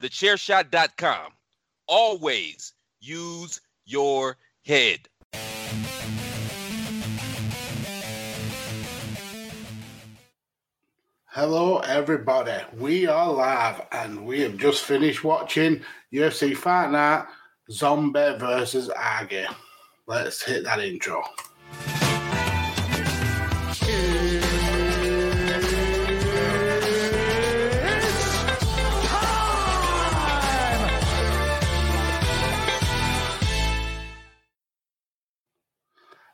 thechairshot.com. Always use your head. Hello, everybody. We are live and we have just finished watching UFC Fight Night Zombie versus Ige. Let's hit that intro.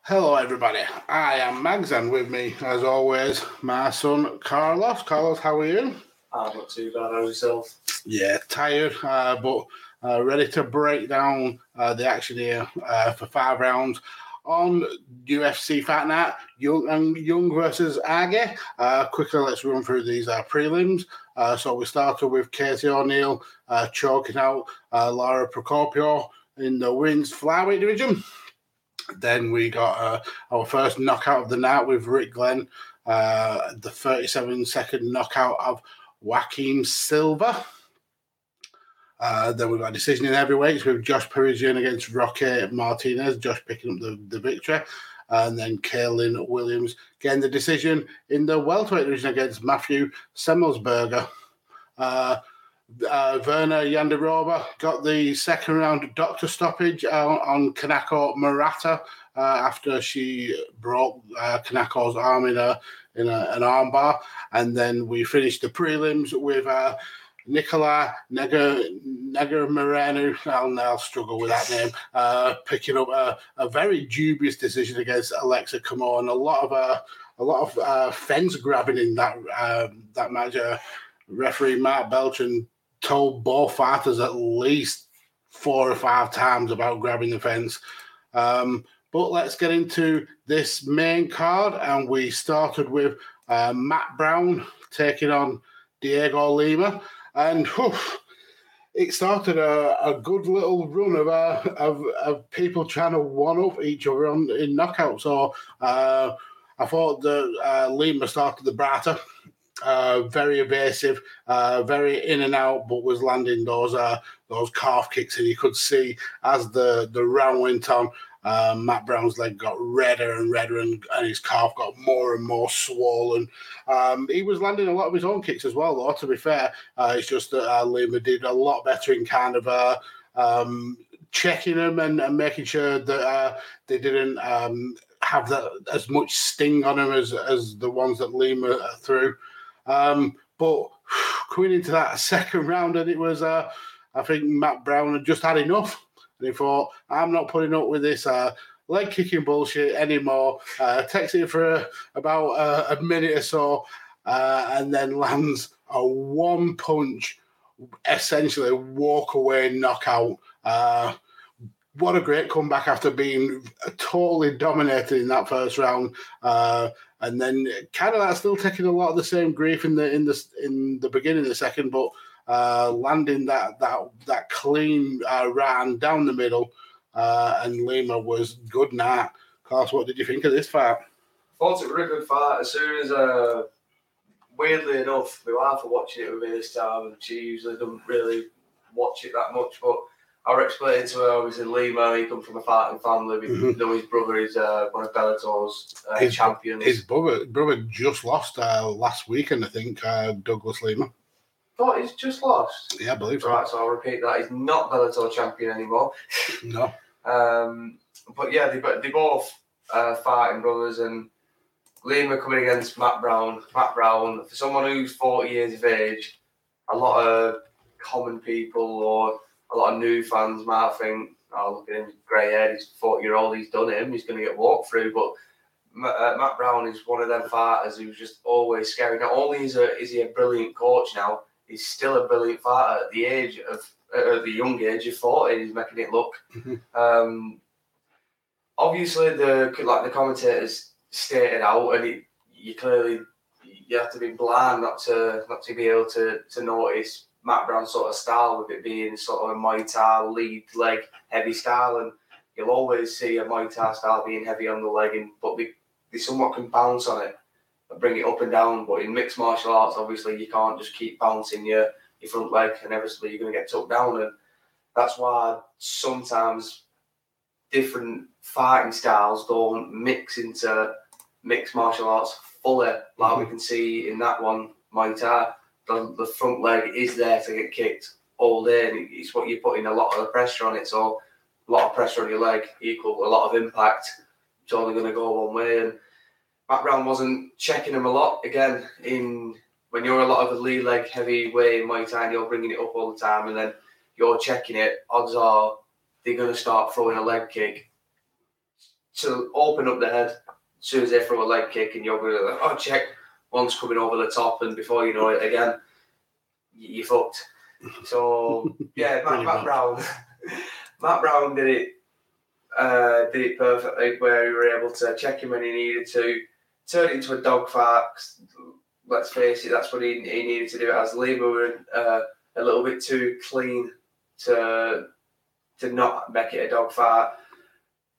Hello, everybody. I am Mags, and with me, as always, my son Carlos. Carlos, how are you? I'm not too bad. How's yourself? Yeah, tired, uh, but uh, ready to break down uh, the action here uh, for five rounds on UFC Fight Night. Young and Young versus Ige. Uh, quickly, let's run through these uh, prelims. so we started with Casey O'Neill choking out Lara Procopio in the women's flyweight division. Then we got uh, our first knockout of the night with Rick Glenn, uh, the 37 second knockout of Joaquim Silva. Uh, then we've got a decision in heavyweights with Josh Parisian against Roque Martinez, Josh picking up the, the victory. And then Kaylin Williams getting the decision in the welterweight division against Matthew Semelsberger. Uh, uh, Virna Jandiroba got the second round doctor stoppage on, on Kanako Murata uh, after she broke uh, Kanako's arm in a in a, an armbar, and then we finished the prelims with uh, Nicola Neger Neger Moreno. I'll, I'll struggle with that name. Uh, picking up a, a, very dubious decision against Aleksa Camur. A lot of uh, a lot of uh, fence grabbing in that um, that match. Uh, referee Mark Beltran told both fighters at least four or five times about grabbing the fence. Um, but let's get into this main card, and we started with uh, Matt Brown taking on Diego Lima, and whew, it started a, a, good little run of, uh, of, of people trying to one up each other on, in knockout. So uh, I thought that uh, Lima started the brighter uh, very evasive, uh, very in and out, but was landing those uh, those calf kicks, and you could see as the the round went on. Uh, Matt Brown's leg got redder and redder, and, and, his calf got more and more swollen. Um, he was landing a lot of his own kicks as well, though. To be fair, uh, it's just that uh, Lima did a lot better in kind of uh, um, checking them and, and, making sure that uh, they didn't um, have that as much sting on them as as the ones that Lima threw. Um, but coming into that second round, and it was, uh, I think Matt Brown had just had enough. And he thought, I'm not putting up with this uh, leg kicking bullshit anymore. Uh, it for a, about uh, a minute or so, uh, and then lands a one punch, essentially walk away knockout. Uh, what a great comeback after being totally dominated in that first round. Uh, and then like still taking a lot of the same grief in the in the in the beginning of the second, but uh, landing that that that clean uh, run down the middle, uh, and Lima was good night. Carlos, what did you think of this fight? Thought it was a really good fight. As soon as, uh, weirdly enough, my wife was watching it with me this time, and she usually doesn't really watch it that much, but I explained to her in Lima. He comes from a fighting family. We mm-hmm. know his brother is uh, one of Bellator's uh, his, champions. His brother brother just lost uh, last weekend, I think. Uh, Douglas Lima. Thought he's just lost. Yeah, I believe so. Right, so I'll repeat that. He's not Bellator champion anymore. no. um, but yeah, they they both uh, fighting brothers, and Lima coming against Matt Brown. Matt Brown, for someone who's forty years of age, a lot of common people or a lot of new fans might think, oh, look at him, grey hair, he's 40 year old, he's done him, he's going to get walked through. But uh, Matt Brown is one of them fighters who's just always scary. Not only is, a, is he a brilliant coach now, he's still a brilliant fighter at the age of, at the young age of 40, he's making it look. Um, obviously, the like the commentators stated out, and it, you clearly you have to be blind not to not to be able to to notice Matt Brown sort of style, with it being sort of a Muay Thai lead leg heavy style, and you'll always see a Muay Thai style being heavy on the leg, and but they, they somewhat can bounce on it, and bring it up and down. But in mixed martial arts, obviously, you can't just keep bouncing your your front leg, and eventually you're going to get took down. And that's why sometimes different fighting styles don't mix into mixed martial arts fully, like we mm-hmm. can see in that one, Muay Thai. The, the front leg is there to get kicked all day, and it's what you're putting a lot of pressure on it. So a lot of pressure on your leg equal a lot of impact. It's only going to go one way. And Matt Brown wasn't checking him a lot. Again, in when you're a lot of a lead leg heavy weight in Muay Thai, you're bringing it up all the time, and then you're checking it. Odds are they're going to start throwing a leg kick to open up the head. As soon as they throw a leg kick, and you're going to like, oh check, one's coming over the top, and before you know it, again, you, are fucked. So yeah, Matt, Matt Brown, Matt Brown did it uh, did it perfectly, where we were able to check him when he needed to, turn it into a dog dogfight. Let's face it, that's what he, he needed to do. As Lima were uh, a little bit too clean to to not make it a dog dogfight.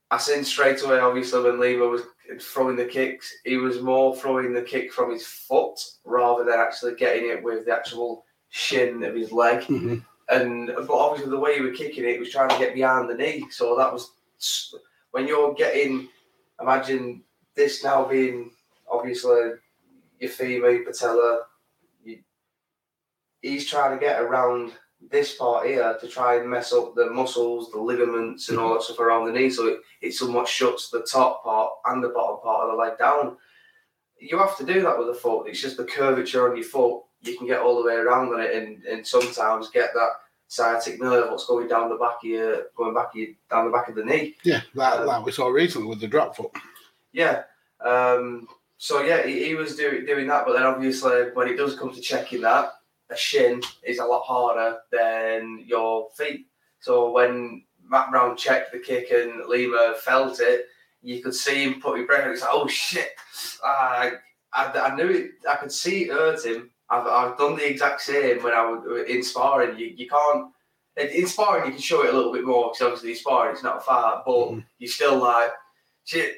I seen straight away, obviously, when Lima was throwing the kicks, he was more throwing the kick from his foot rather than actually getting it with the actual shin of his leg. Mm-hmm. And but obviously, the way he was kicking it, he was trying to get behind the knee. So that was when you're getting. Imagine this now being obviously your femur, patella. You, he's trying to get around this part here to try and mess up the muscles, the ligaments, and all that stuff around the knee. So it, it somewhat shuts the top part and the bottom part of the leg down. You have to do that with the foot. It's just the curvature on your foot. You can get all the way around on it, and, and sometimes get that sciatic nerve, what's going down the back of your, going back of your, down the back of the knee. Yeah, that, um, that we saw recently with the drop foot. Yeah. Um, so yeah, he, he was doing doing that, but then obviously when it does come to checking that, a shin is a lot harder than your feet. So when Matt Brown checked the kick and Lima felt it, you could see him put his breath. It's like, oh shit! I, I, I knew it. I could see it hurt him. I've, I've done the exact same when I was in sparring. You, you can't in sparring you can show it a little bit more because obviously in sparring it's not a fight, but mm. you're still like shit.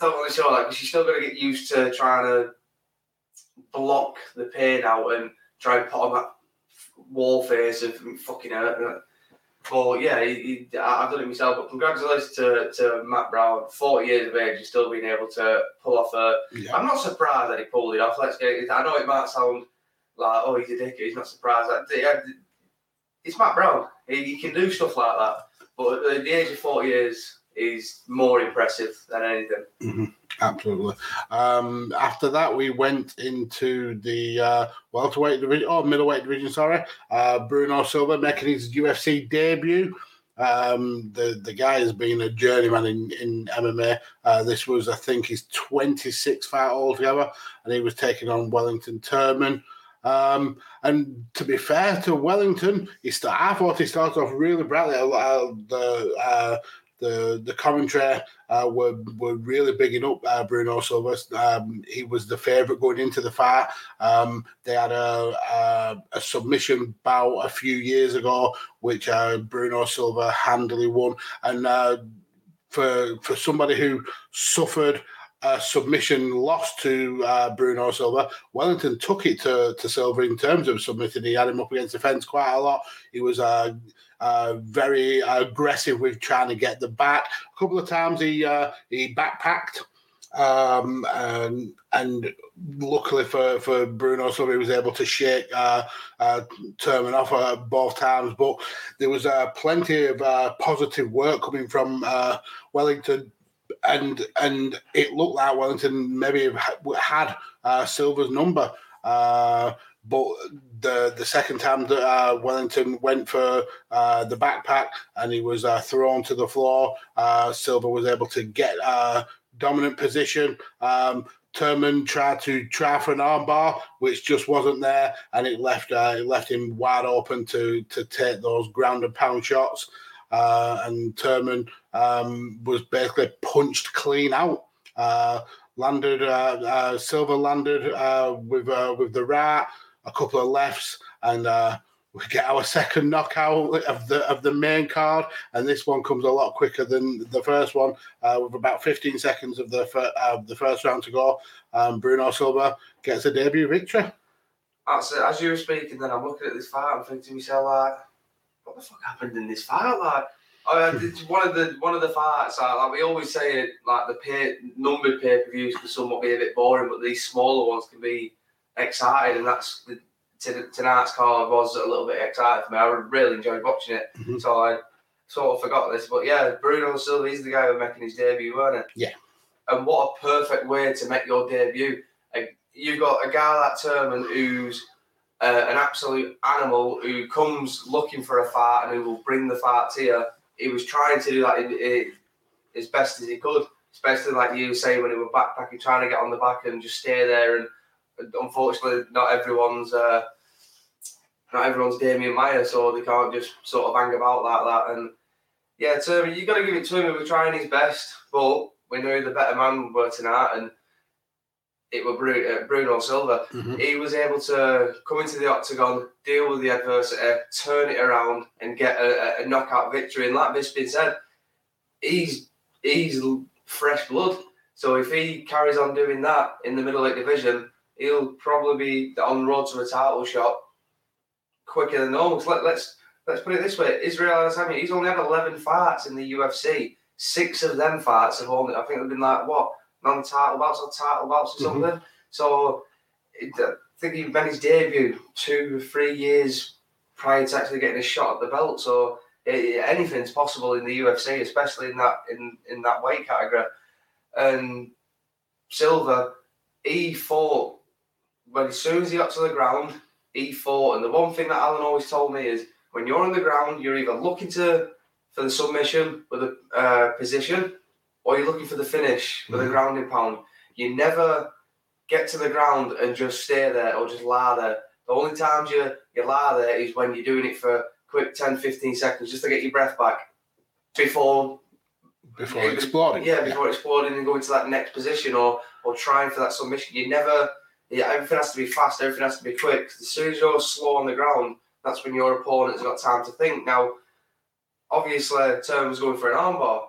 Don't want to show that because you're still going to get used to trying to block the pain out and try and put on that wall face of fucking hurt. But yeah, he, he, I've done it myself. But congratulations to, to Matt Brown, 40 years of age, and still being able to pull off a. am not surprised that he pulled it off. Let's get it. I know it might sound like, oh, he's a dick. He's not surprised. It's Matt Brown. He, he can do stuff like that. But at the age of 40 years, he's more impressive than anything. Mm-hmm. Absolutely. Um, after that, we went into the uh, welterweight division, or oh, middleweight division, sorry. Uh, Bruno Silva making his UFC debut. Um, the the guy has been a journeyman in, in MMA. Uh, this was, I think, his 26th fight altogether, and he was taking on Wellington Turman. Um, and to be fair to Wellington, he start, I thought he started off really brightly. Uh, the uh, the the commentary uh, were were really bigging up uh, Bruno Silva. Um, he was the favourite going into the fight. Um, they had a, a, a submission bout a few years ago, which uh, Bruno Silva handily won. And uh, for for somebody who suffered submission loss to uh, Bruno Silva. Wellington took it to, to Silva in terms of submitting. He had him up against the fence quite a lot. He was uh, uh, very aggressive with trying to get the back. A couple of times he uh, he backpacked. Um, and, and luckily for, for Bruno, so he was able to shake uh, uh, Turman off uh, both times. But there was uh, plenty of uh, positive work coming from Wellington and and it looked like Wellington maybe had uh, Silva's number. Uh, but the the second time that uh, Wellington went for uh, the backpack and he was uh, thrown to the floor, uh, Silva was able to get a dominant position. Um, Turman tried to try for an armbar, which just wasn't there, and it left it left him wide open to to take those ground and pound shots. Uh, and Turman um, was basically punched clean out. Uh, landed uh, Silva landed with with the right a couple of lefts, and uh, we get our second knockout of the of the main card. And this one comes a lot quicker than the first one, uh, with about 15 seconds of the uh, the first round to go. Um, Bruno Silva gets a debut victory. As you were speaking, then I'm looking at this fight. I'm thinking to myself, like, what the fuck happened in this fight? Like, it's one of the one of the fights. Like, like we always say, it like the pay, numbered pay per views can somewhat be a bit boring, but these smaller ones can be exciting, and that's the, tonight's card was a little bit exciting for me. I really enjoyed watching it, Mhm. so I sort of forgot this. But yeah, Bruno Silva, he's the guy who making his debut, weren't it? Yeah. And what a perfect way to make your debut. You've got a guy like Turman who's uh, an absolute animal who comes looking for a fight and who will bring the fight to you. He was trying to do that in, in, as best as he could, especially like you say when he was backpacking, trying to get on the back and just stay there. And unfortunately, not everyone's uh, not everyone's Demian Maia, so they can't just sort of hang about like that. And yeah, Turman, you got to give it to him. He was trying his best, but we knew the better man were tonight, and it was Bruno, uh, Bruno Silva Mhm. he was able to come into the octagon, deal with the adversity, turn it around, and get a, a knockout victory. And like this being said, he's he's fresh blood. So if he carries on doing that in the middleweight division, he'll probably be on the road to a title shot quicker than normal. Let, let's let's put it this way: Israel Adesanya, he's only had eleven fights in the UFC. Six of them fights have only, I think, they've been like what non-title bouts or title bouts or Mhm. something. So I think he made his debut two or three years prior to actually getting a shot at the belt. So eh, anything's possible in the UFC, especially in that in, in that weight category. And Silva, he fought when as soon as he got to the ground, he fought. And the one thing that Alan always told me is when you're on the ground, you're either looking to for the submission with a uh, position, or you're looking for the finish with a Mhm. grounding pound. You never get to the ground and just stay there or just lie there. The only times you, you lie there is when you're doing it for quick 10, 15 seconds just to get your breath back before Before Yeah, exploding. yeah, before exploding and going to that next position or or trying for that submission. You never, yeah, everything has to be fast. Everything has to be quick. As soon as you're slow on the ground, that's when your opponent's got time to think. Now, obviously, Turner was going for an armbar.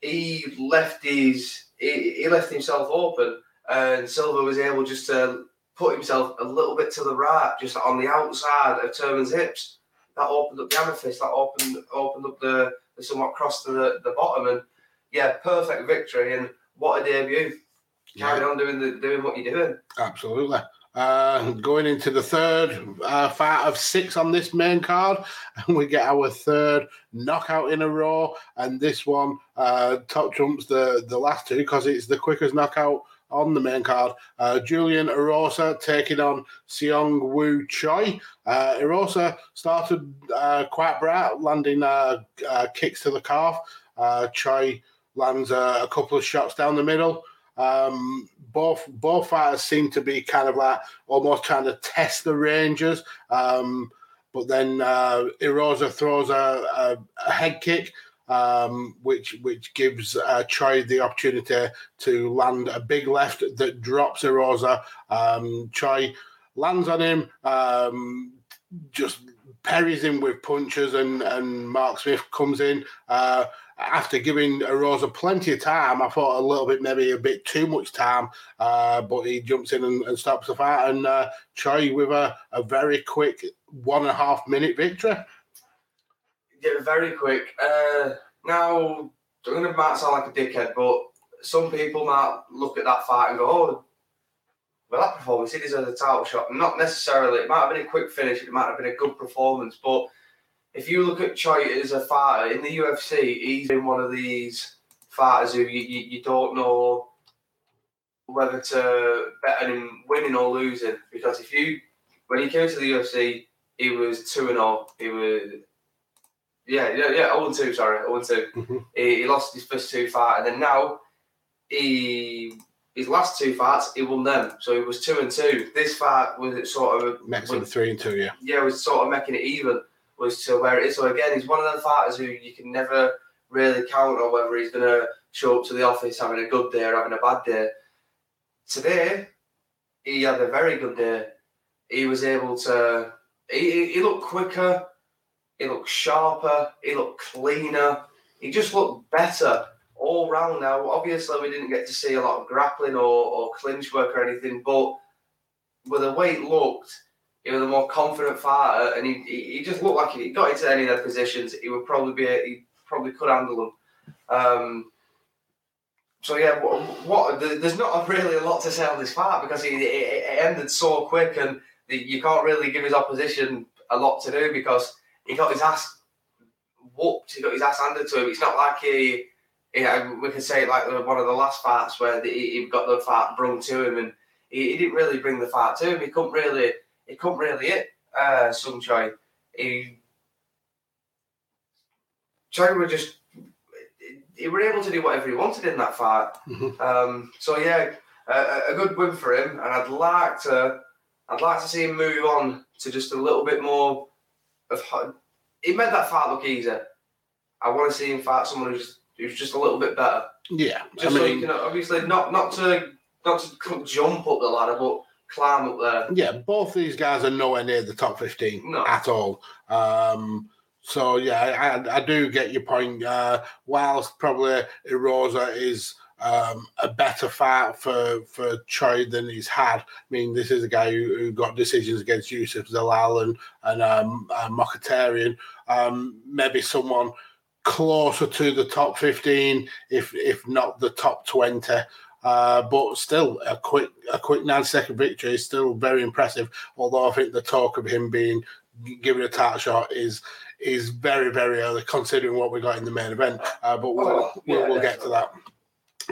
He left his, he, he left himself open, and Silva was able just to put himself a little bit to the right, just on the outside of Turman's hips. That opened up the amethyst. That opened opened up the, the somewhat cross to the, the bottom, and yeah, perfect victory. And what a debut! Carry on doing the doing what you're doing. Absolutely. Uh, going into the third uh, fight of six on this main card, and we get our third knockout in a row. And this one uh, top jumps the, the last two because it's the quickest knockout on the main card. Uh, Julian Erosa taking on Seong Woo Choi. Uh, Erosa started uh, quite bright, landing uh, uh, kicks to the calf. Choi lands a couple of shots down the middle. Um, both both fighters seem to be kind of like almost trying to test the ranges. Um, but then uh, Erosa throws a, a, a head kick, um, which which gives uh, Choi the opportunity to land a big left that drops Erosa. Um, Choi lands on him, um, just parries him with punches, and, and Mark Smith comes in. Uh, after giving Rosa plenty of time, I thought a little bit, maybe a bit too much time, uh, but he jumps in and, and stops the fight. And uh, Choi with a, a very quick one and a half minute victory. Yeah, very quick. Uh, now, I'm going to might sound like a dickhead, but some people might look at that fight and go, "Oh, well, that performance he deserves a title shot." Not necessarily. It might have been a quick finish. It might have been a good performance, but if you look at Choi as a fighter in the UFC, he's been one of these fighters who you, you, you don't know whether to bet on him winning or losing. Because if you, when he came to the UFC, he was 2 and 0. He was, yeah, yeah, yeah, 0 and 2, sorry, 0 and 2. Mhm. He, he lost his first two fights, and then now, he, his last two fights, he won them. So it was 2 and 2. This fight was sort of Makes it three and two, yeah. yeah, was sort of making it even was to where it is. So again, he's one of them fighters who you can never really count on whether he's going to show up to the office having a good day or having a bad day. Today, he had a very good day. He was able to. He- he looked quicker. He looked sharper. He looked cleaner. He just looked better all round. Now, obviously, we didn't get to see a lot of grappling or, or clinch work or anything, but with the way it looked, he was a more confident fighter, and he, he, he just looked like he got into any of their positions, he would probably be a, he probably could handle them. Um, so yeah, what, what, there's not really a lot to say on this fight because it, it, it ended so quick, and the, you can't really give his opposition a lot to do because he got his ass whooped, he got his ass handed to him. It's not like he, he we can say like one of the last fights where the, he got the fight brung to him, and he, he, didn't really bring the fight to him. He couldn't really, he couldn't really hit uh, Sung Choi. He Choi were just he were able to do whatever he wanted in that fight. Mm-hmm. Um, so yeah, a, a, good win for him, and I'd like to, I'd like to see him move on to just a little bit more of. He made that fight look easier. I want to see him fight someone who's who's just a little bit better. Yeah, just I mean, so you can obviously not not to not to jump up the ladder, but climb up there. Yeah, both these guys are nowhere near the top fifteen no. at all. Um, so yeah, I, I do get your point. Uh, whilst probably Erosa is um, a better fight for for Choi than he's had. I mean, this is a guy who, who got decisions against Yusuf Zalal and and um, uh, Mokhtarian. Um, maybe someone closer to the top fifteen, if if not the top twenty. Uh, but still, a quick a quick nine second victory is still very impressive. Although I think the talk of him being given a title shot is is very, very early considering what we got in the main event. Uh, but we'll, oh, yeah, we'll, we'll get to that.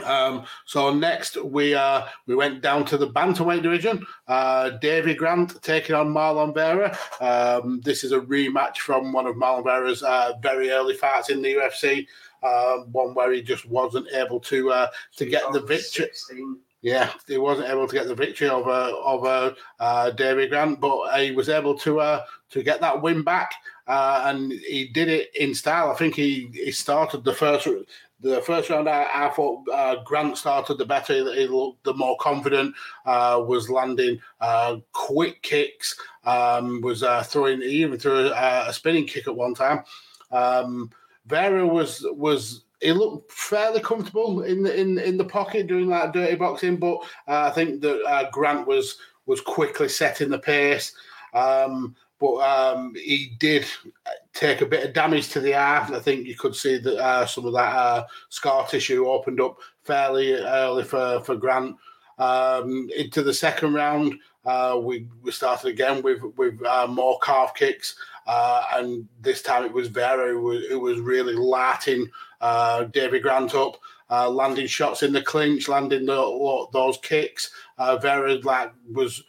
Um, so next we uh, we went down to the bantamweight division. Uh, Davy Grant taking on Marlon Vera. Um, this is a rematch from one of Marlon Vera's uh, very early fights in the UFC. Um, one where he just wasn't able to uh, to get the victory. Yeah, he wasn't able to get the victory over over uh, Davy Grant, but he was able to uh, to get that win back uh, and he did it in style. I think he, he started the first the first round. I, I thought uh, Grant started the better. He looked the more confident. Uh, was landing uh, quick kicks. Um, was uh, throwing even threw a, a, spinning kick at one time. Um, Vera was was he looked fairly comfortable in the in in the pocket doing that dirty boxing, but uh, I think that uh, Grant was was quickly setting the pace. Um, but um, he did take a bit of damage to the arm. I think you could see that uh, some of that uh, scar tissue opened up fairly early for, for Grant. Um, into the second round, uh, we, we started again with with uh, more calf kicks, uh, and this time it was Vera who was, who was really lighting uh, David Grant up. landing shots in the clinch, landing the, those kicks. Vera like was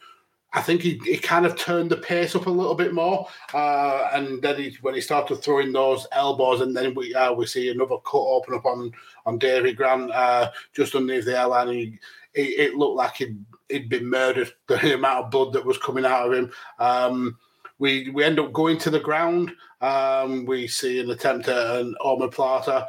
I think he, he kind of turned the pace up a little bit more, uh, and then he, when he started throwing those elbows, and then we uh, we see another cut open up on on David Grant uh, just underneath the airline. He, it, it looked like he'd, he'd been murdered. The amount of blood that was coming out of him. Um, we we end up going to the ground. Um, we see an attempt at an omoplata.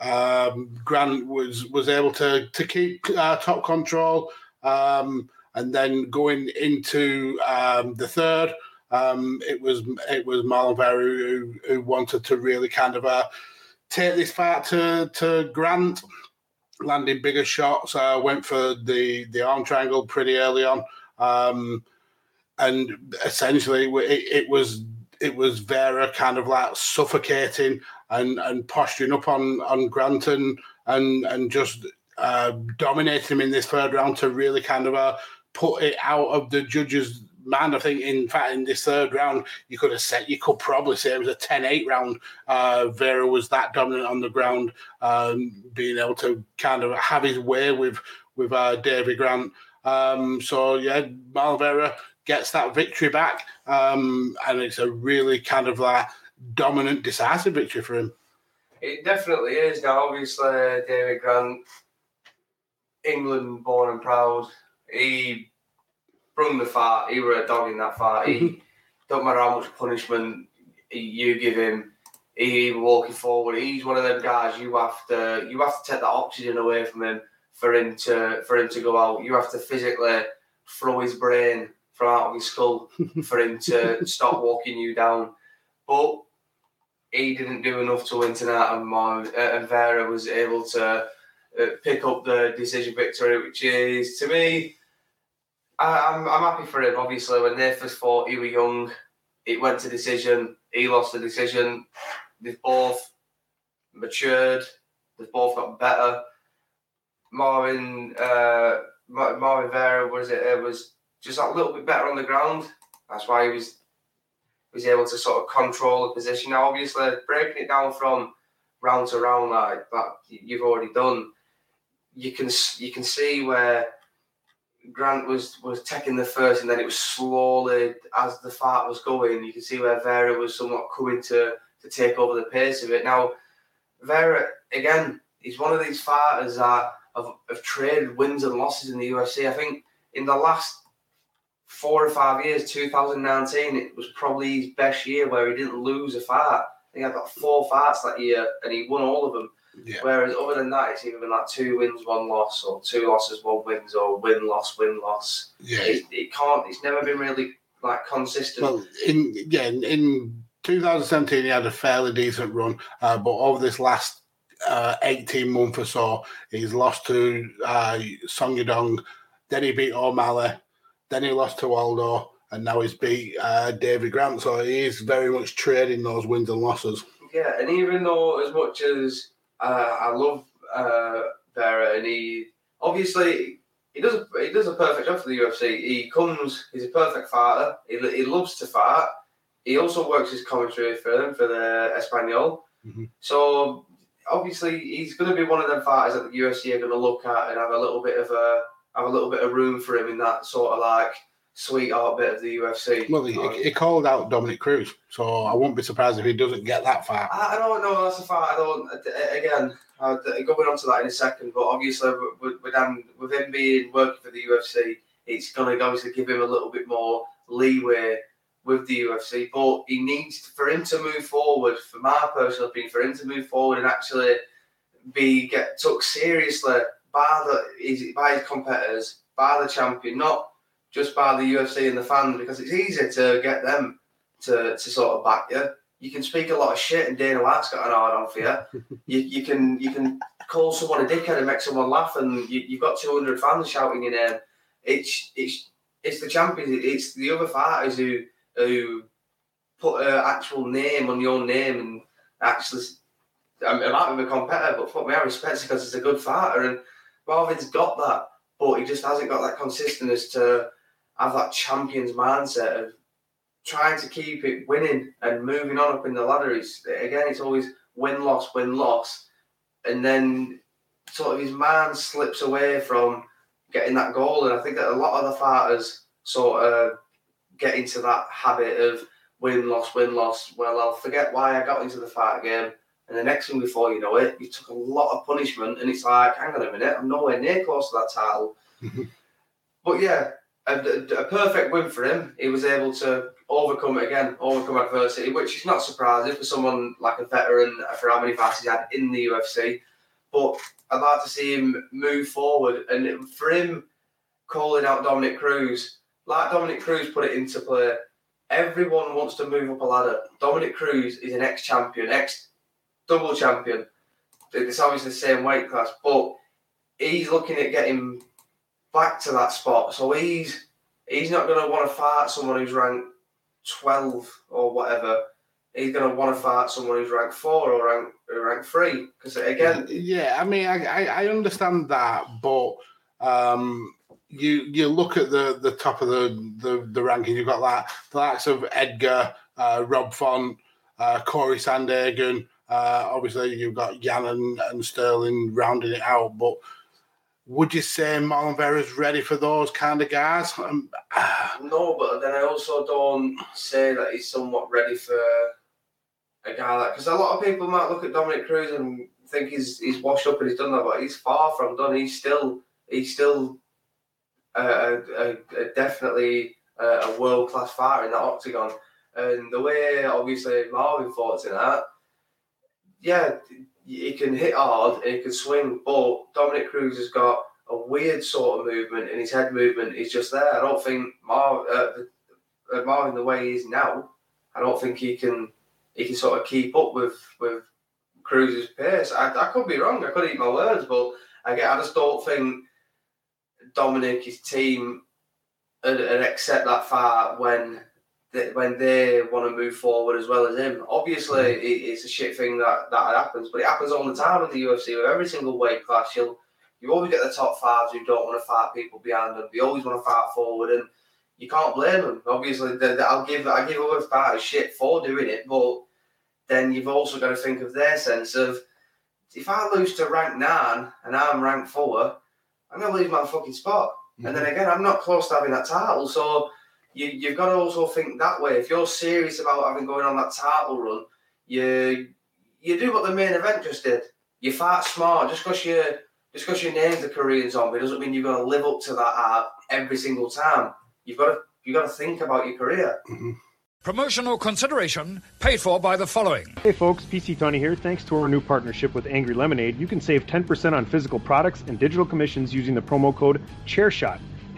Um, Grant was was able to to keep uh, top control. Um, and then going into um, the third, um, it was it was Marlon Vera who, who wanted to really kind of uh, take this fight to to Grant, landing bigger shots. Uh, went for the the arm triangle pretty early on, um, and essentially it, it was it was Vera kind of like suffocating and and posturing up on on Grant and and, and just uh, dominating him in this third round to really kind of uh, put it out of the judges' man. I think, in fact, in this third round, you could have said, you could probably say it was a 10 8 round. Uh, Vera was that dominant on the ground, um, being able to kind of have his way with with uh, Grant. Um, so, yeah, Malvera gets that victory back. Um, and it's a really kind of like dominant, decisive victory for him. It definitely is. Now, obviously, David Grant, England born and proud he brung the fight. He were a dog in that fight. He don't matter how much punishment you give him. He walking forward. He's one of them guys. You have to you have to take that oxygen away from him for him to for him to go out. You have to physically throw his brain from out of his skull for him to stop walking you down. But he didn't do enough to win tonight, and, Mar- and Vera was able to uh, pick up the decision victory, which is to me I, I'm I'm happy for him. Obviously, when they first fought, he was young. It went to decision. He lost the decision. They've both matured. They've both got better. Marvin uh, Marvin Vera was it, it was just a little bit better on the ground. That's why he was was able to sort of control the position. Now, obviously, breaking it down from round to round like that you've already done, you can you can see where Grant was was taking the first, and then it was slowly as the fight was going. You can see where Vera was somewhat coming to to take over the pace of it. Now, Vera again, he's one of these fighters that have, have traded wins and losses in the UFC. I think in the last four or five years, 2019, it was probably his best year where he didn't lose a fight. I think I got four fights that year, and he won all of them. Yeah. Whereas other than that, it's either been like two wins, one loss, or two losses, one wins, or win loss, win loss. Yeah, it, it can't. It's never been really like consistent. Well, in yeah, in 2017 he had a fairly decent run, uh, but over this last uh, 18 months or so, he's lost to uh, Song Yadong, then he beat O'Malley, then he lost to Waldo, and now he's beat uh, David Grant. So he's very much trading those wins and losses. Yeah, and even though as much as uh, I love uh, Vera, and he obviously he does a, he does a perfect job for the UFC. He comes, he's a perfect fighter. He, he loves to fight. He also works his commentary for them for the Espanol. Mm-hmm. So obviously he's going to be one of them fighters that the UFC are going to look at and have a little bit of a have a little bit of room for him in that sort of like sweetheart bit of the UFC. Well, he, he called out Dominick Cruz, so I won't be surprised if he doesn't get that far. I, I don't know. That's a fight. I don't. Again, I'll going on to that in a second, but obviously with, with him, with him being working for the UFC, it's going to obviously give him a little bit more leeway with the UFC. But he needs to, for him to move forward. For my personal opinion, for him to move forward and actually be get took seriously by the by his competitors, by the champion, not just by the UFC and the fans, because it's easy to get them to, to sort of back you. You can speak a lot of shit, and Dana White's got an hard on for you. you. You can you can call someone a dickhead and make someone laugh, and you, you've got 200 fans shouting your name. It's it's it's the champions. It's the other fighters who who put an actual name on your name and actually. I, might be a competitor, but fuck me, I respect because it's a good fighter, and Marvin's got that, but he just hasn't got that consistency to have that champion's mindset of trying to keep it winning and moving on up in the ladder. It's again, it's always win loss, win loss, and then sort of his mind slips away from getting that goal. And I think that a lot of the fighters sort of get into that habit of win loss, win loss. Well, I'll forget why I got into the fight game. And the next thing before you know it, you took a lot of punishment, and it's like, hang on a minute, I'm nowhere near close to that title. but yeah, a, a, perfect win for him. He was able to overcome it again, overcome adversity, which is not surprising for someone like a veteran for how many fights he had in the UFC. But I'd like to see him move forward, and for him calling out Dominick Cruz, like Dominick Cruz put it into play. Everyone wants to move up a ladder. Dominick Cruz is an ex-champion, ex-double champion. It's obviously the same weight class, but he's looking at getting back to that spot. So he's he's not going to want to fight someone who's ranked 12 or whatever. He's going to want to fight someone who's ranked four or ranked, ranked three. Because again, yeah, I mean, I, I, understand that, but um, you you look at the the top of the the, the ranking. You've got that the likes of Edgar, uh, Rob Font, uh, Corey Sandhagen. Uh, obviously, you've got Yan and, and Sterling rounding it out, but would you say Marlon Vera's ready for those kind of guys? Um, no, but then I also don't say that he's somewhat ready for a guy like because a lot of people might look at Dominick Cruz and think he's he's washed up and he's done that, but he's far from done. He's still he's still a, a, definitely a, a world class fighter in that octagon. And the way obviously Marvin fought in that, yeah, he can hit hard and he can swing, but Dominick Cruz has got a weird sort of movement, and his head movement is just there. I don't think Mar- uh, uh, Marvin, the way he is now, I don't think he can he can sort of keep up with with Cruz's pace. I, I could be wrong. I could eat my words, but get. I just don't think Dominick, his team, and accept that far when they, when they want to move forward as well as him. Obviously, it, it's a shit thing that that happens, but it happens all the time in the UFC with every single weight class. You'll you always get the top fives who don't want to fight people behind them. They always want to fight forward, and you can't blame them. Obviously, the, the, I'll give I give other fighters shit for doing it, but then you've also got to think of their sense of if I lose to rank nine and I'm rank four, I'm gonna lose my fucking spot. Mm-hmm. And then again, I'm not close to having that title, so you you've got to also think that way. If you're serious about having going on that title run, you you do what the main event just did. You fight smart. Just because you just because you named the Korean zombie doesn't mean you've got to live up to that art every single time. You've got to you've got to think about your career. Mm-hmm. Promotional consideration paid for by the following. Hey folks, PC Tony here. Thanks to our new partnership with Angry Lemonade, you can save 10% on physical products and digital commissions using the promo code ChairShot.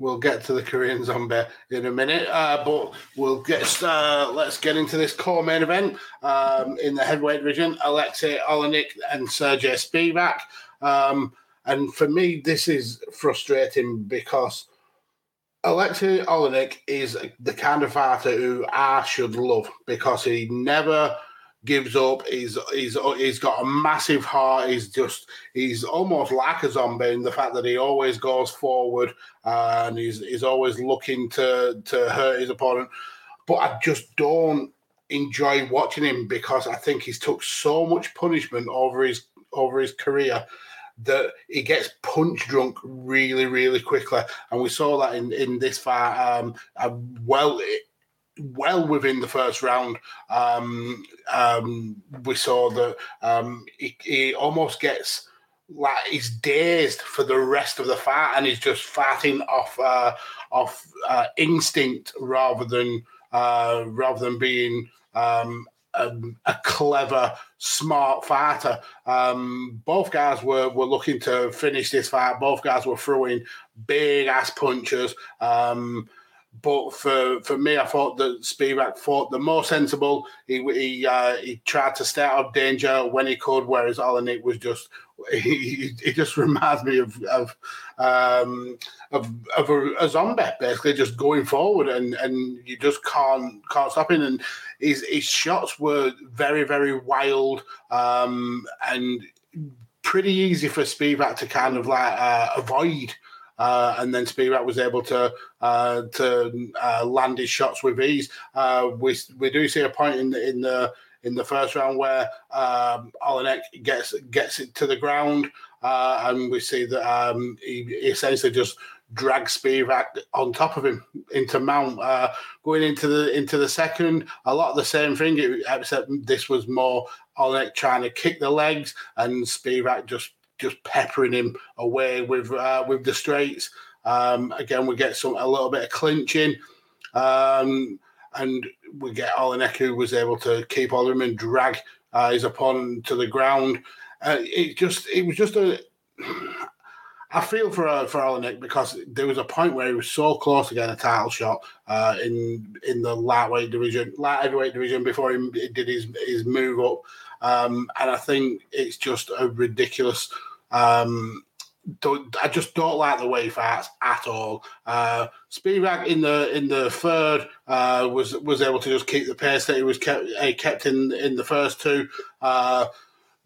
We'll get to the Korean Zombie in a minute, uh, but we'll get uh, let's get into this core main event um, in the heavyweight division. Aleksei Oleinik and Sergey Spivak. Um, and for me, this is frustrating because Aleksei Oleinik is the kind of fighter who I should love because he never gives up. He's he's he's got a massive heart. He's just he's almost like a zombie in the fact that he always goes forward and he's he's always looking to to hurt his opponent. But I just don't enjoy watching him because I think he's took so much punishment over his over his career that he gets punch drunk really, really quickly, and we saw that in in this fight. Um, well, well within the first round. Um, um, we saw that um, he, he, almost gets like he's dazed for the rest of the fight, and he's just fighting off uh, off uh, instinct rather than uh, rather than being um, a, a, clever, smart fighter. Um, both guys were, were looking to finish this fight. Both guys were throwing big ass punches. Um, but for, for me, I thought that Spivak fought the more sensible. He he uh, he tried to stay out of danger when he could, whereas Oleinik was just he, he just reminds me of of um, of, of a, a, zombie, basically just going forward, and, and you just can't can't stop him. And his his shots were very very wild um, and pretty easy for Spivak to kind of like uh, avoid. Uh, and then Spivak was able to uh, to uh, land his shots with ease. Uh, we we do see a point in the in the in the first round where um, Oleinik gets gets it to the ground, uh, and we see that um, he, he essentially just drags Spivak on top of him into mount. Uh, going into the into the second, a lot of the same thing, except this was more Oleinik trying to kick the legs and Spivak just just peppering him away with uh, with the straights. Um, again, we get some a little bit of clinching, um, and we get Oleinik who was able to keep on him and drag uh, his opponent to the ground. Uh, it just it was just a. I feel for uh, for Oleinik because there was a point where he was so close to getting a title shot uh, in in the lightweight division, light heavyweight division before he did his his move up, um, and I think it's just a ridiculous um, I just don't like the way he fights at all. Uh, Spivak in the in the third uh, was was able to just keep the pace that he was kept uh, kept in in the first two. Uh,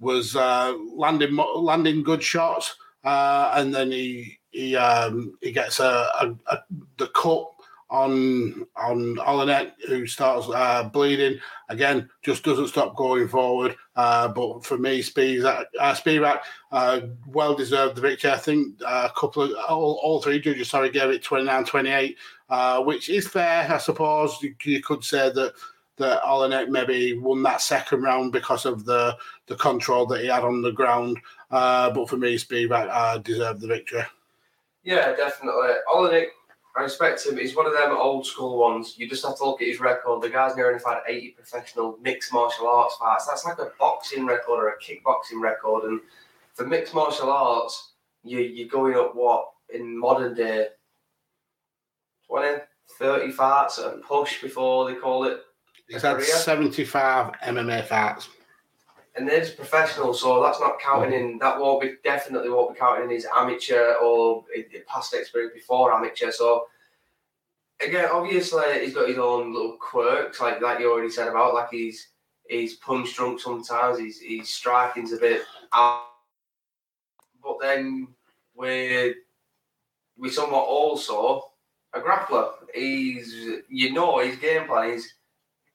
was uh, landing landing good shots, uh, and then he he um, he gets a, a, a the cut on on Oleinik, who starts uh, bleeding again, just doesn't stop going forward. Uh, but for me, Spivak, uh, Spivak uh, well deserved the victory. I think uh, a couple of all, all three judges, sorry, gave it 29-28, uh, which is fair, I suppose. You, you could say that that Oleinik maybe won that second round because of the the control that he had on the ground. Uh, but for me, Spivak deserved the victory. Yeah, definitely. Oleinik, I respect him. He's one of them old school ones. You just have to look at his record. The guy's nearly had 80 professional mixed martial arts fights. That's like a boxing record or a kickboxing record. And for mixed martial arts, you, you're going up what in modern day 20, 30 fights and push before they call it He's had 75 MMA fights. And there's professional, so that's not counting in. That won't be definitely won't be counting in his amateur or past experience before amateur. So again, obviously he's got his own little quirks, like like you already said about, like he's he's punch drunk sometimes. He's he's striking's a bit out, but then we're we somewhat also a grappler. He's you know his game plan is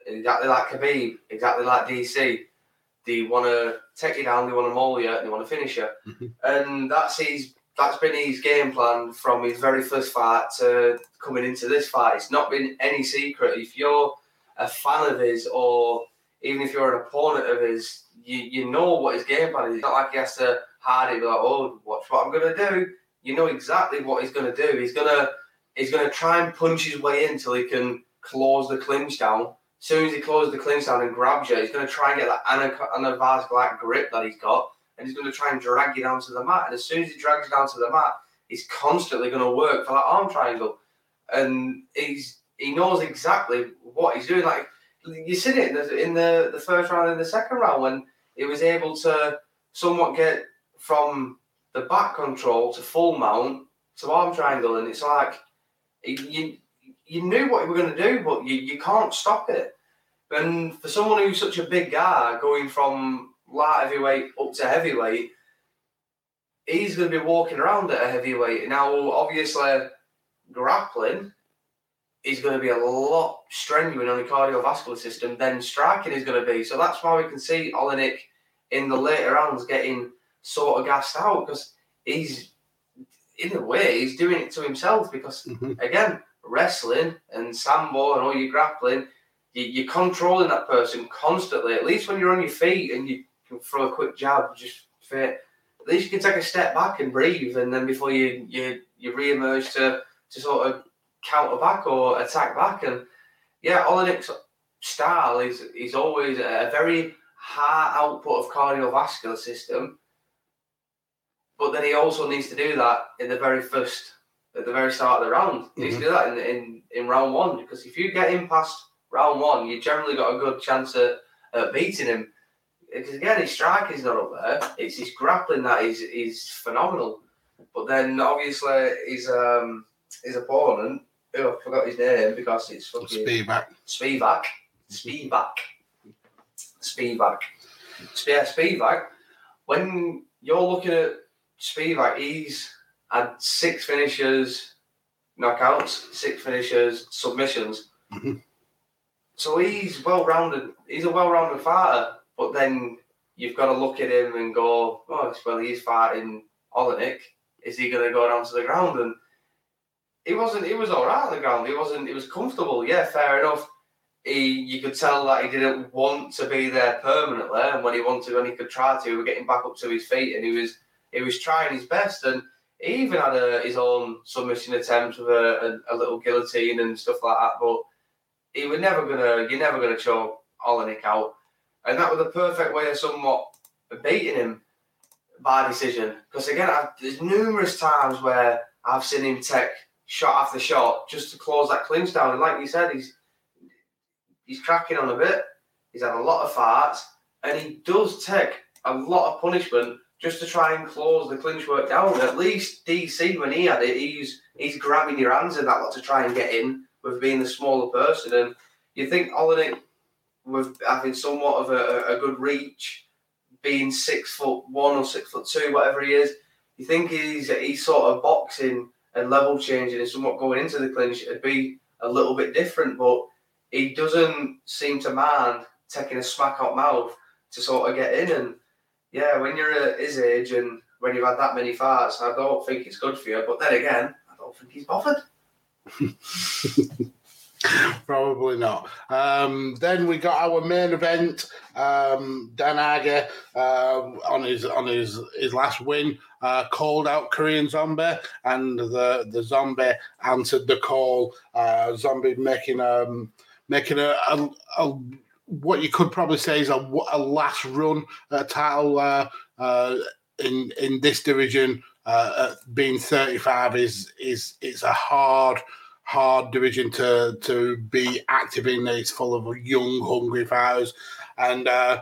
exactly like Khabib, exactly like DC they want to take you down, they want to maul you, and they want to finish you. Mm-hmm. And that's his. That's been his game plan from his very first fight to coming into this fight. It's not been any secret. If you're a fan of his, or even if you're an opponent of his, you, you know what his game plan is. It's not like he has to hide it, be like, oh, watch what I'm going to do. You know exactly what he's going to do. He's gonna he's gonna try and punch his way in till he can close the clinch down as soon as he closes the clinch down and grabs you, he's going to try and get that anavas like grip that he's got, and he's going to try and drag you down to the mat. And as soon as he drags you down to the mat, he's constantly going to work for that arm triangle, and he's he knows exactly what he's doing. Like you see it in the, in the the first round and the second round when he was able to somewhat get from the back control to full mount to arm triangle, and it's like you you knew what you were going to do, but you, you can't stop it. And for someone who's such a big guy, going from light heavyweight up to heavyweight, he's going to be walking around at a heavyweight. Now, obviously, grappling is going to be a lot strenuous on the cardiovascular system than striking is going to be. So that's why we can see Oleinik in the later rounds getting sort of gassed out because he's, in a way, he's doing it to himself because, mm-hmm. again, wrestling and sambo and all your grappling, you, you're controlling that person constantly. At least when you're on your feet and you can throw a quick jab, just fit. At least you can take a step back and breathe, and then before you you you re-emerge to to sort of counter back or attack back. And yeah, Oleinik's style is is always a very high output of cardiovascular system, but then he also needs to do that in the very first at the very start of the round. He needs to do that in, in, in round one because if you get him past round one, you generally got a good chance at, at beating him. Because again, his striking's not up there. It's his grappling that is is phenomenal. But then obviously his um his opponent, who I forgot his name because it's fucking Spivak. Spivak. Spivak. Spivak. Spivak. When you're looking at Spivak, he's had six finishes, knockouts, six finishes, submissions. Mm-hmm. So he's well rounded. He's a well rounded fighter. But then you've got to look at him and go, oh, well, he's fighting Oleinik. Is he going to go down to the ground? And he wasn't. He was all right on the ground. He wasn't. He was comfortable. Yeah, fair enough. He, you could tell that he didn't want to be there permanently, and when he wanted, when he could try to, he was getting back up to his feet, and he was he was trying his best. And he even had a, his own submission attempt with a, a, a little guillotine and stuff like that. But he was never gonna. You're never gonna choke Oleinik out, and that was the perfect way of somewhat beating him by decision. Because again, I've, there's numerous times where I've seen him take shot after shot just to close that clinch down. And like you said, he's he's cracking on a bit. He's had a lot of fights, and he does take a lot of punishment just to try and close the clinch work down. At least DC when he had it, he's he's grabbing your hands and that lot to try and get in with being the smaller person. And you think Oleinik with having somewhat of a, a good reach being six foot one or six foot two, whatever he is, you think he's he's sort of boxing and level changing and somewhat going into the clinch, it'd be a little bit different. But he doesn't seem to mind taking a smack out mouth to sort of get in. And yeah, when you're at his age and when you've had that many fights, I don't think it's good for you. But then again, I don't think he's bothered. Probably not. Um, then we got our main event. Um, Dan Ige uh, on his on his his last win uh, called out Korean Zombie, and the the Zombie answered the call. Uh, zombie making um making a, a, a what you could probably say is a, a last run uh, title uh, uh, in in this division. Uh, being 35 is is it's a hard hard division to to be active in. It's full of young, hungry fighters, and uh,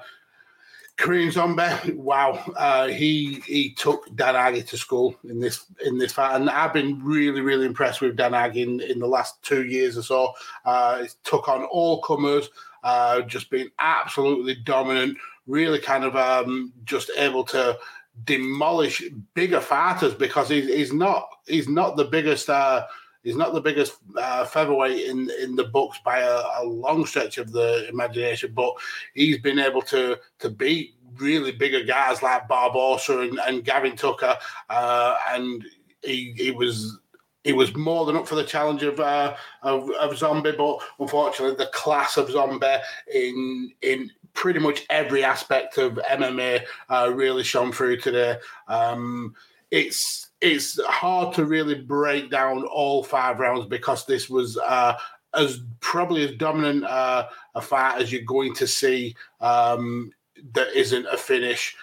Korean Zombie. Wow, uh, he he took Dan Ige to school in this in this fight, and I've been really really impressed with Dan Ige in, in the last two years or so. Uh, he took on all comers, uh, just being absolutely dominant. Really, kind of um, just able to demolish bigger fighters because he's, he's not he's not the biggest. Uh, He's not the biggest uh, featherweight in in the books by a, a, long stretch of the imagination, but he's been able to to beat really bigger guys like Barbosa and, and Gavin Tucker, uh, and he he was he was more than up for the challenge of, uh, of, of Zombie, but unfortunately, the class of Zombie in in pretty much every aspect of MMA uh, really shone through today. Um, it's it's hard to really break down all five rounds because this was uh, as probably as dominant uh, a fight as you're going to see um, that isn't a finish.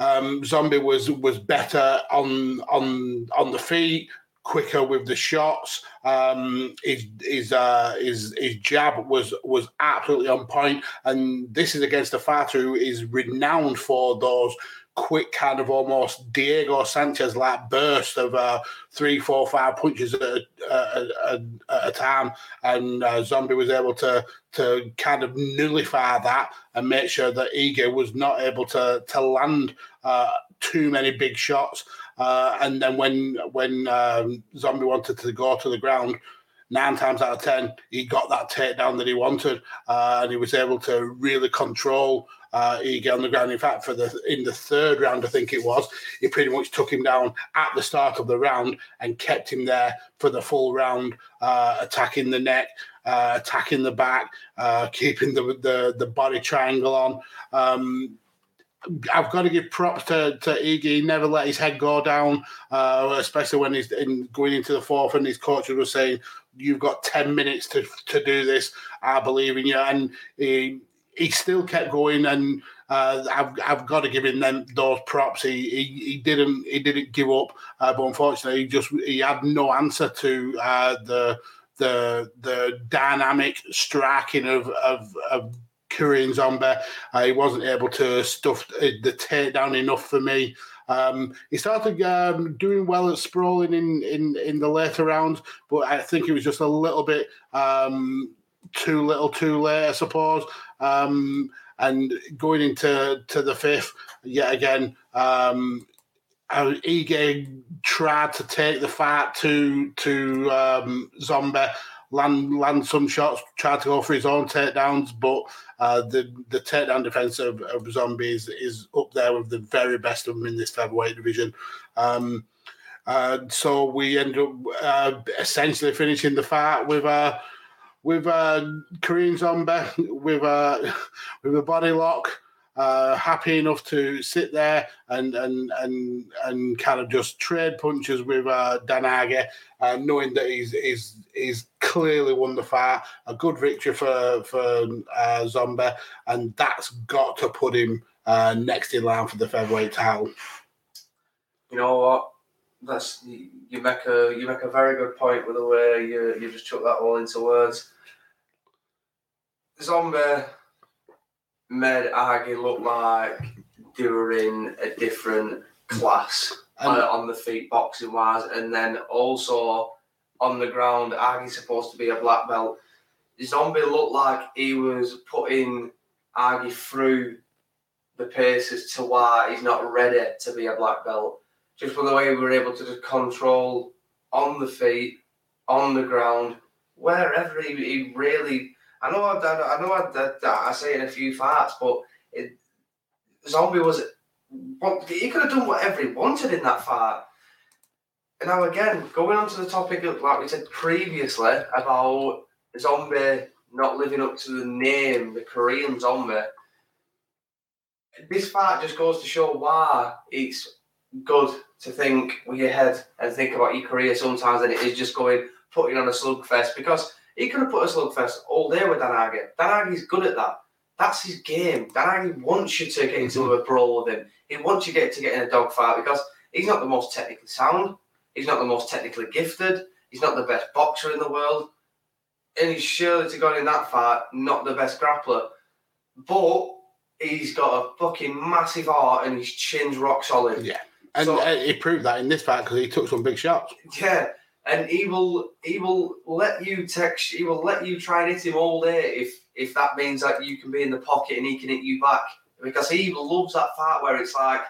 Um, Zombie was was better on on on the feet, quicker with the shots. Um, his his uh, his his jab was was absolutely on point, and this is against a fighter who is renowned for those quick kind of almost Diego Sanchez like burst of uh, three, four, five punches at a, a, a, a time, and uh, Zombie was able to to kind of nullify that and make sure that Ige was not able to to land uh, too many big shots. Uh, and then when when um, Zombie wanted to go to the ground, nine times out of ten, he got that takedown that he wanted, uh, and he was able to really control uh, Ige on the ground. In fact, for the in the third round, I think it was, he pretty much took him down at the start of the round and kept him there for the full round, uh, attacking the neck, uh, attacking the back, uh, keeping the, the the body triangle on. Um, I've got to give props to, to Ige. He never let his head go down, uh, especially when he's in, going into the fourth and his coaches were saying, You've got 10 minutes to, to do this. I believe in you. And he, he still kept going, and uh, I've I've got to give him them those props. He he, he didn't he didn't give up, uh, but unfortunately, he just he had no answer to uh, the the the dynamic striking of of, of Korean Zombie. Uh, he wasn't able to stuff the takedown enough for me. Um, he started um, doing well at sprawling in, in, in the later rounds, but I think it was just a little bit um, too little, too late, I suppose. Um, and going into to the fifth, yet again, um, uh, Ige tried to take the fight to to um, Zombie, land land some shots, tried to go for his own takedowns, but uh, the the takedown defense of, of Zombie is, up there with the very best of them in this featherweight division. Um, uh, so we end up uh, essentially finishing the fight with a uh, with a Korean Zombie with a with a body lock. Uh, happy enough to sit there and and and and kind of just trade punches with uh, Dan Ige, uh, knowing that he's he's he's clearly won the fight. A good victory for for uh, Zombie, and that's got to put him uh, next in line for the featherweight title. You know what? That's you make a you make a very good point with the way you you just took that all into words. Zombie made Ige look like they were in a different class on, on, the feet, boxing wise, and then also on the ground. Ige's supposed to be a black belt. Zombie looked like he was putting Ige through the pace as to why he's not ready to be a black belt. Just for the way we were able to just control on the feet, on the ground, wherever he, he really. I know I've done. I know I, that I say in a few farts, but it, Zombie was. He could have done whatever he wanted in that fight. And now again, going on to the topic of, like we said previously about Zombie not living up to the name, the Korean Zombie. This fight just goes to show why it's good to think with your head and think about your career sometimes and it is just going putting on a slugfest because he could have put a slugfest all day with Dan Ige. Dan Ige's good at that. That's his game. Dan Ige wants you to get into a brawl with him. He wants you to get to get in a dogfight because he's not the most technically sound. He's not the most technically gifted. He's not the best boxer in the world. And he's surely to go in that fight, not the best grappler. But he's got a fucking massive heart and his chin's rock solid. Yeah. And So- uh, he proved that in this fight because he took some big shots. Yeah, and he will he will let you text he will let you try and hit him all day if if that means that you can be in the pocket and he can hit you back because he loves that part where it's like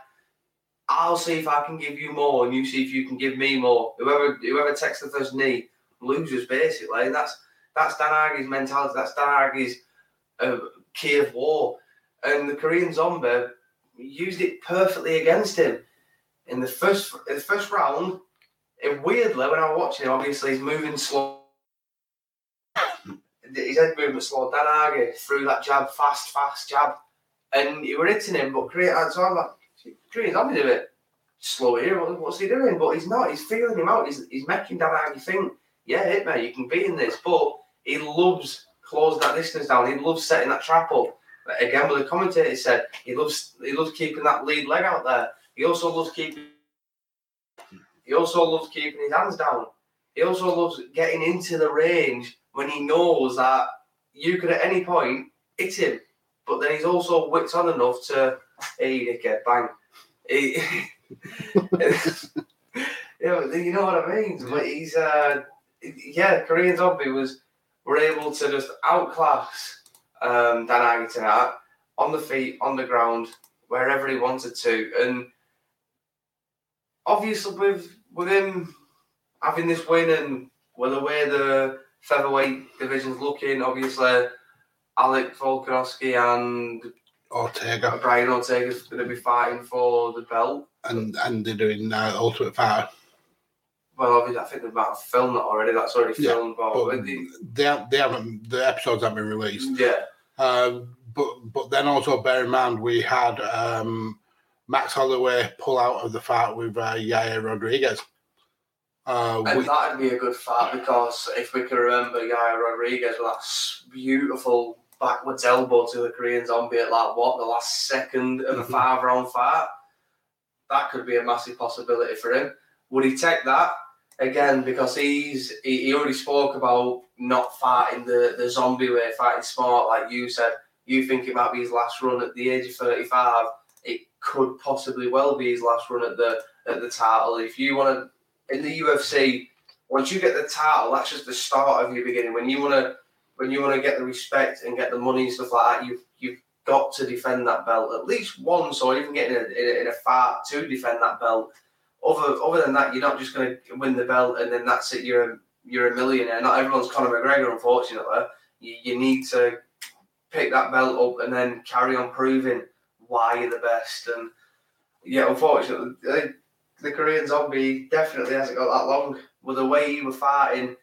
I'll see if I can give you more and you see if you can give me more. Whoever whoever takes the first knee loses basically, and that's that's Dan Ige's mentality. That's Dan Ige's uh, key of war, and the Korean Zombie used it perfectly against him in the first in the first round. It weirdly, when I was watching him, obviously he's moving slow. His head movement slow. Dan Ige threw that jab fast, fast jab, and you were hitting him. But Korean, so I'm like, Korean Zombie do bit slow here. What, what's he doing? But he's not. He's feeling him out. He's, he's making Dan Ige think, yeah, hit me. You can be in this. But he loves closing that distance down. He loves setting that trap up. Again, what the commentator said, he loves he loves keeping that lead leg out there. He also loves keeping he also loves keeping his hands down. He also loves getting into the range when he knows that you could at any point hit him. But then he's also whipped on enough to, hey, dickhead, bang. He, you, know, what I mean? But he's, uh, yeah, Korean Zombie was were able to just outclass um, Dan Ige tonight on the feet, on the ground, wherever he wanted to. And obviously with with him having this win and with the way the featherweight division's looking, obviously Alec Volkanovski and Ortega Brian Ortega's going to be fighting for the belt. and and they're doing uh, Ultimate Fighter. Well, obviously, I think they might have filmed that already. That's already Yeah, filmed. but, But they, have- they haven't the episodes haven't been released. yeah, Um, but but then also bear in mind we had um, Max Holloway pull out of the fight with uh, Yair Rodriguez. Uh, and we- that'd be a good fight because if we can remember Yair Rodriguez with that beautiful backwards elbow to the Korean zombie at like what the last second of a Mhm. five round fight, that could be a massive possibility for him. Would he take that again? Because he's he, he already spoke about not fighting the, the zombie way, fighting smart, like you said. You think it might be his last run at the age of thirty five. It could possibly well be his last run at the at the title. If you want to in the UFC, once you get the title, that's just the start of your beginning. When you want to, when you want to get the respect and get the money and stuff like that, you've you've got to defend that belt at least once, or even get in a, in a, in a fight to defend that belt. Other other than that, you're not just going to win the belt and then that's it. You're a you're a millionaire. Not everyone's Conor McGregor, unfortunately. You, you need to pick that belt up and then carry on proving why you're the best. And yeah, unfortunately, the, the Korean zombie definitely hasn't got that long. With the way he was fighting,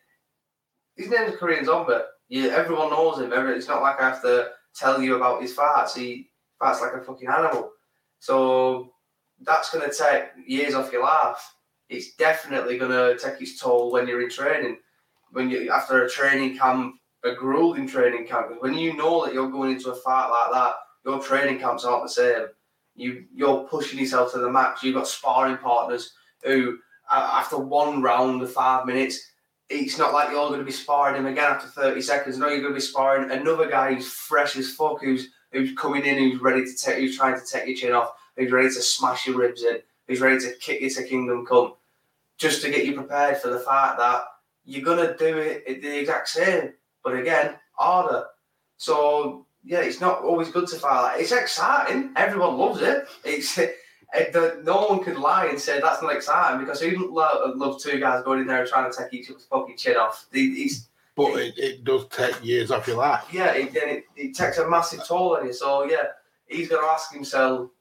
his name's Korean Zombie. Yeah, everyone knows him. It's not like I have to tell you about his fights. He fights like a fucking animal. So that's going to take years off your life. It's definitely going to take its toll when you're in training. When you after a training camp, a grueling training camp. When you know that you're going into a fight like that, your training camps aren't the same. You you're pushing yourself to the max. You've got sparring partners who, after one round of five minutes, it's not like you're all going to be sparring him again after 30 seconds. No, you're going to be sparring another guy who's fresh as fuck, who's who's coming in, who's ready to take, who's trying to take your chin off, who's ready to smash your ribs in, who's ready to kick you to kingdom come, just to get you prepared for the fact that you're going to do it the exact same, but again, harder. So yeah, it's not always good to fight. It's exciting. Everyone loves it. It's it, the, no one can lie and say that's not exciting because who doesn't love, love two guys going in there and trying to take each other's fucking chin off? It's, but it, it does take years off your life. Yeah, it, it, it takes a massive toll on you. So yeah, he's going to ask himself: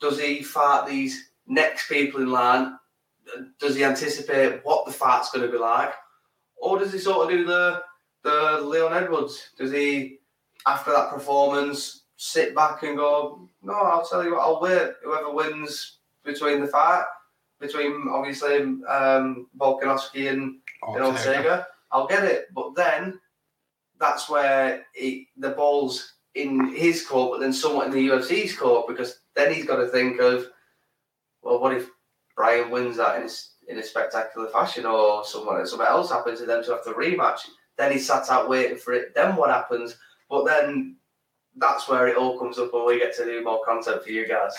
Does he fight these next people in line? Does he anticipate what the fight's going to be like, or does he sort of do the the Leon Edwards? Does he, after that performance, sit back and go, no, I'll tell you what, I'll wait. Whoever wins between the fight, between obviously um, Volkanovski and, and Ortega, I'll get it. But then that's where he, the ball's in his court, but then somewhat in the UFC's court because then he's got to think of, well, what if Brian wins that in a, in a spectacular fashion or someone something else happens to them to have to rematch? Then he sat out waiting for it. Then what happens? But then that's where it all comes up when we get to do more content for you guys.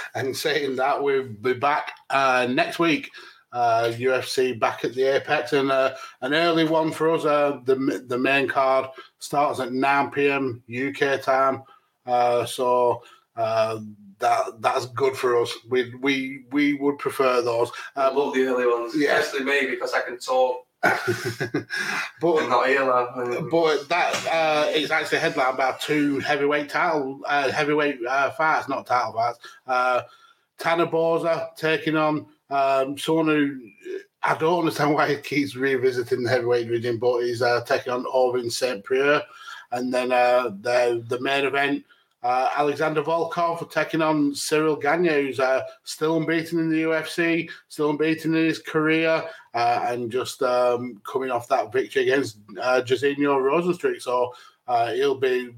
and saying that, we'll be back uh, next week. Uh, UFC back at the Apex, and uh, an early one for us. Uh, the the main card starts at 9 p.m. UK time, uh, so uh, that that's good for us. We we we would prefer those. I love the early ones, yeah. especially me because I can talk but not here, but that uh, is actually headlined by two heavyweight title uh, heavyweight uh, fights, not title fights. Uh, Tanner Boser taking on um, someone who I don't understand why he keeps revisiting the heavyweight division, but he's uh, taking on Ovince St. Preux. And then uh, the the main event uh, Alexander Volkov for taking on Cyril Gane, who's uh, still unbeaten in the UFC, still unbeaten in his career, uh, and just um, coming off that victory against uh, Jairzinho. So uh, he'll be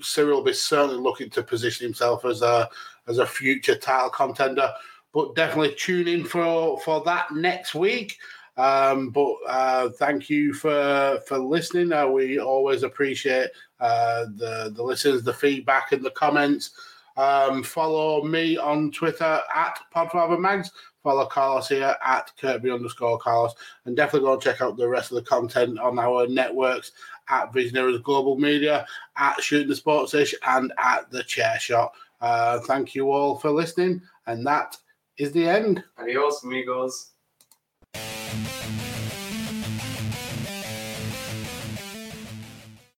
Cyril will be certainly looking to position himself as a as a future title contender. But definitely tune in for for that next week. Um, but uh, thank you for for listening. We always appreciate uh, the the listeners, the feedback, and the comments. Um, follow me on Twitter at PodfatherMags. Follow Carlos here at Kirby underscore Carlos, and definitely go and check out the rest of the content on our networks at Visionaries Global Media, at Shooting the Sports Ish, and at the Chair Shot. Uh, thank you all for listening, and that is the end. Adios, amigos.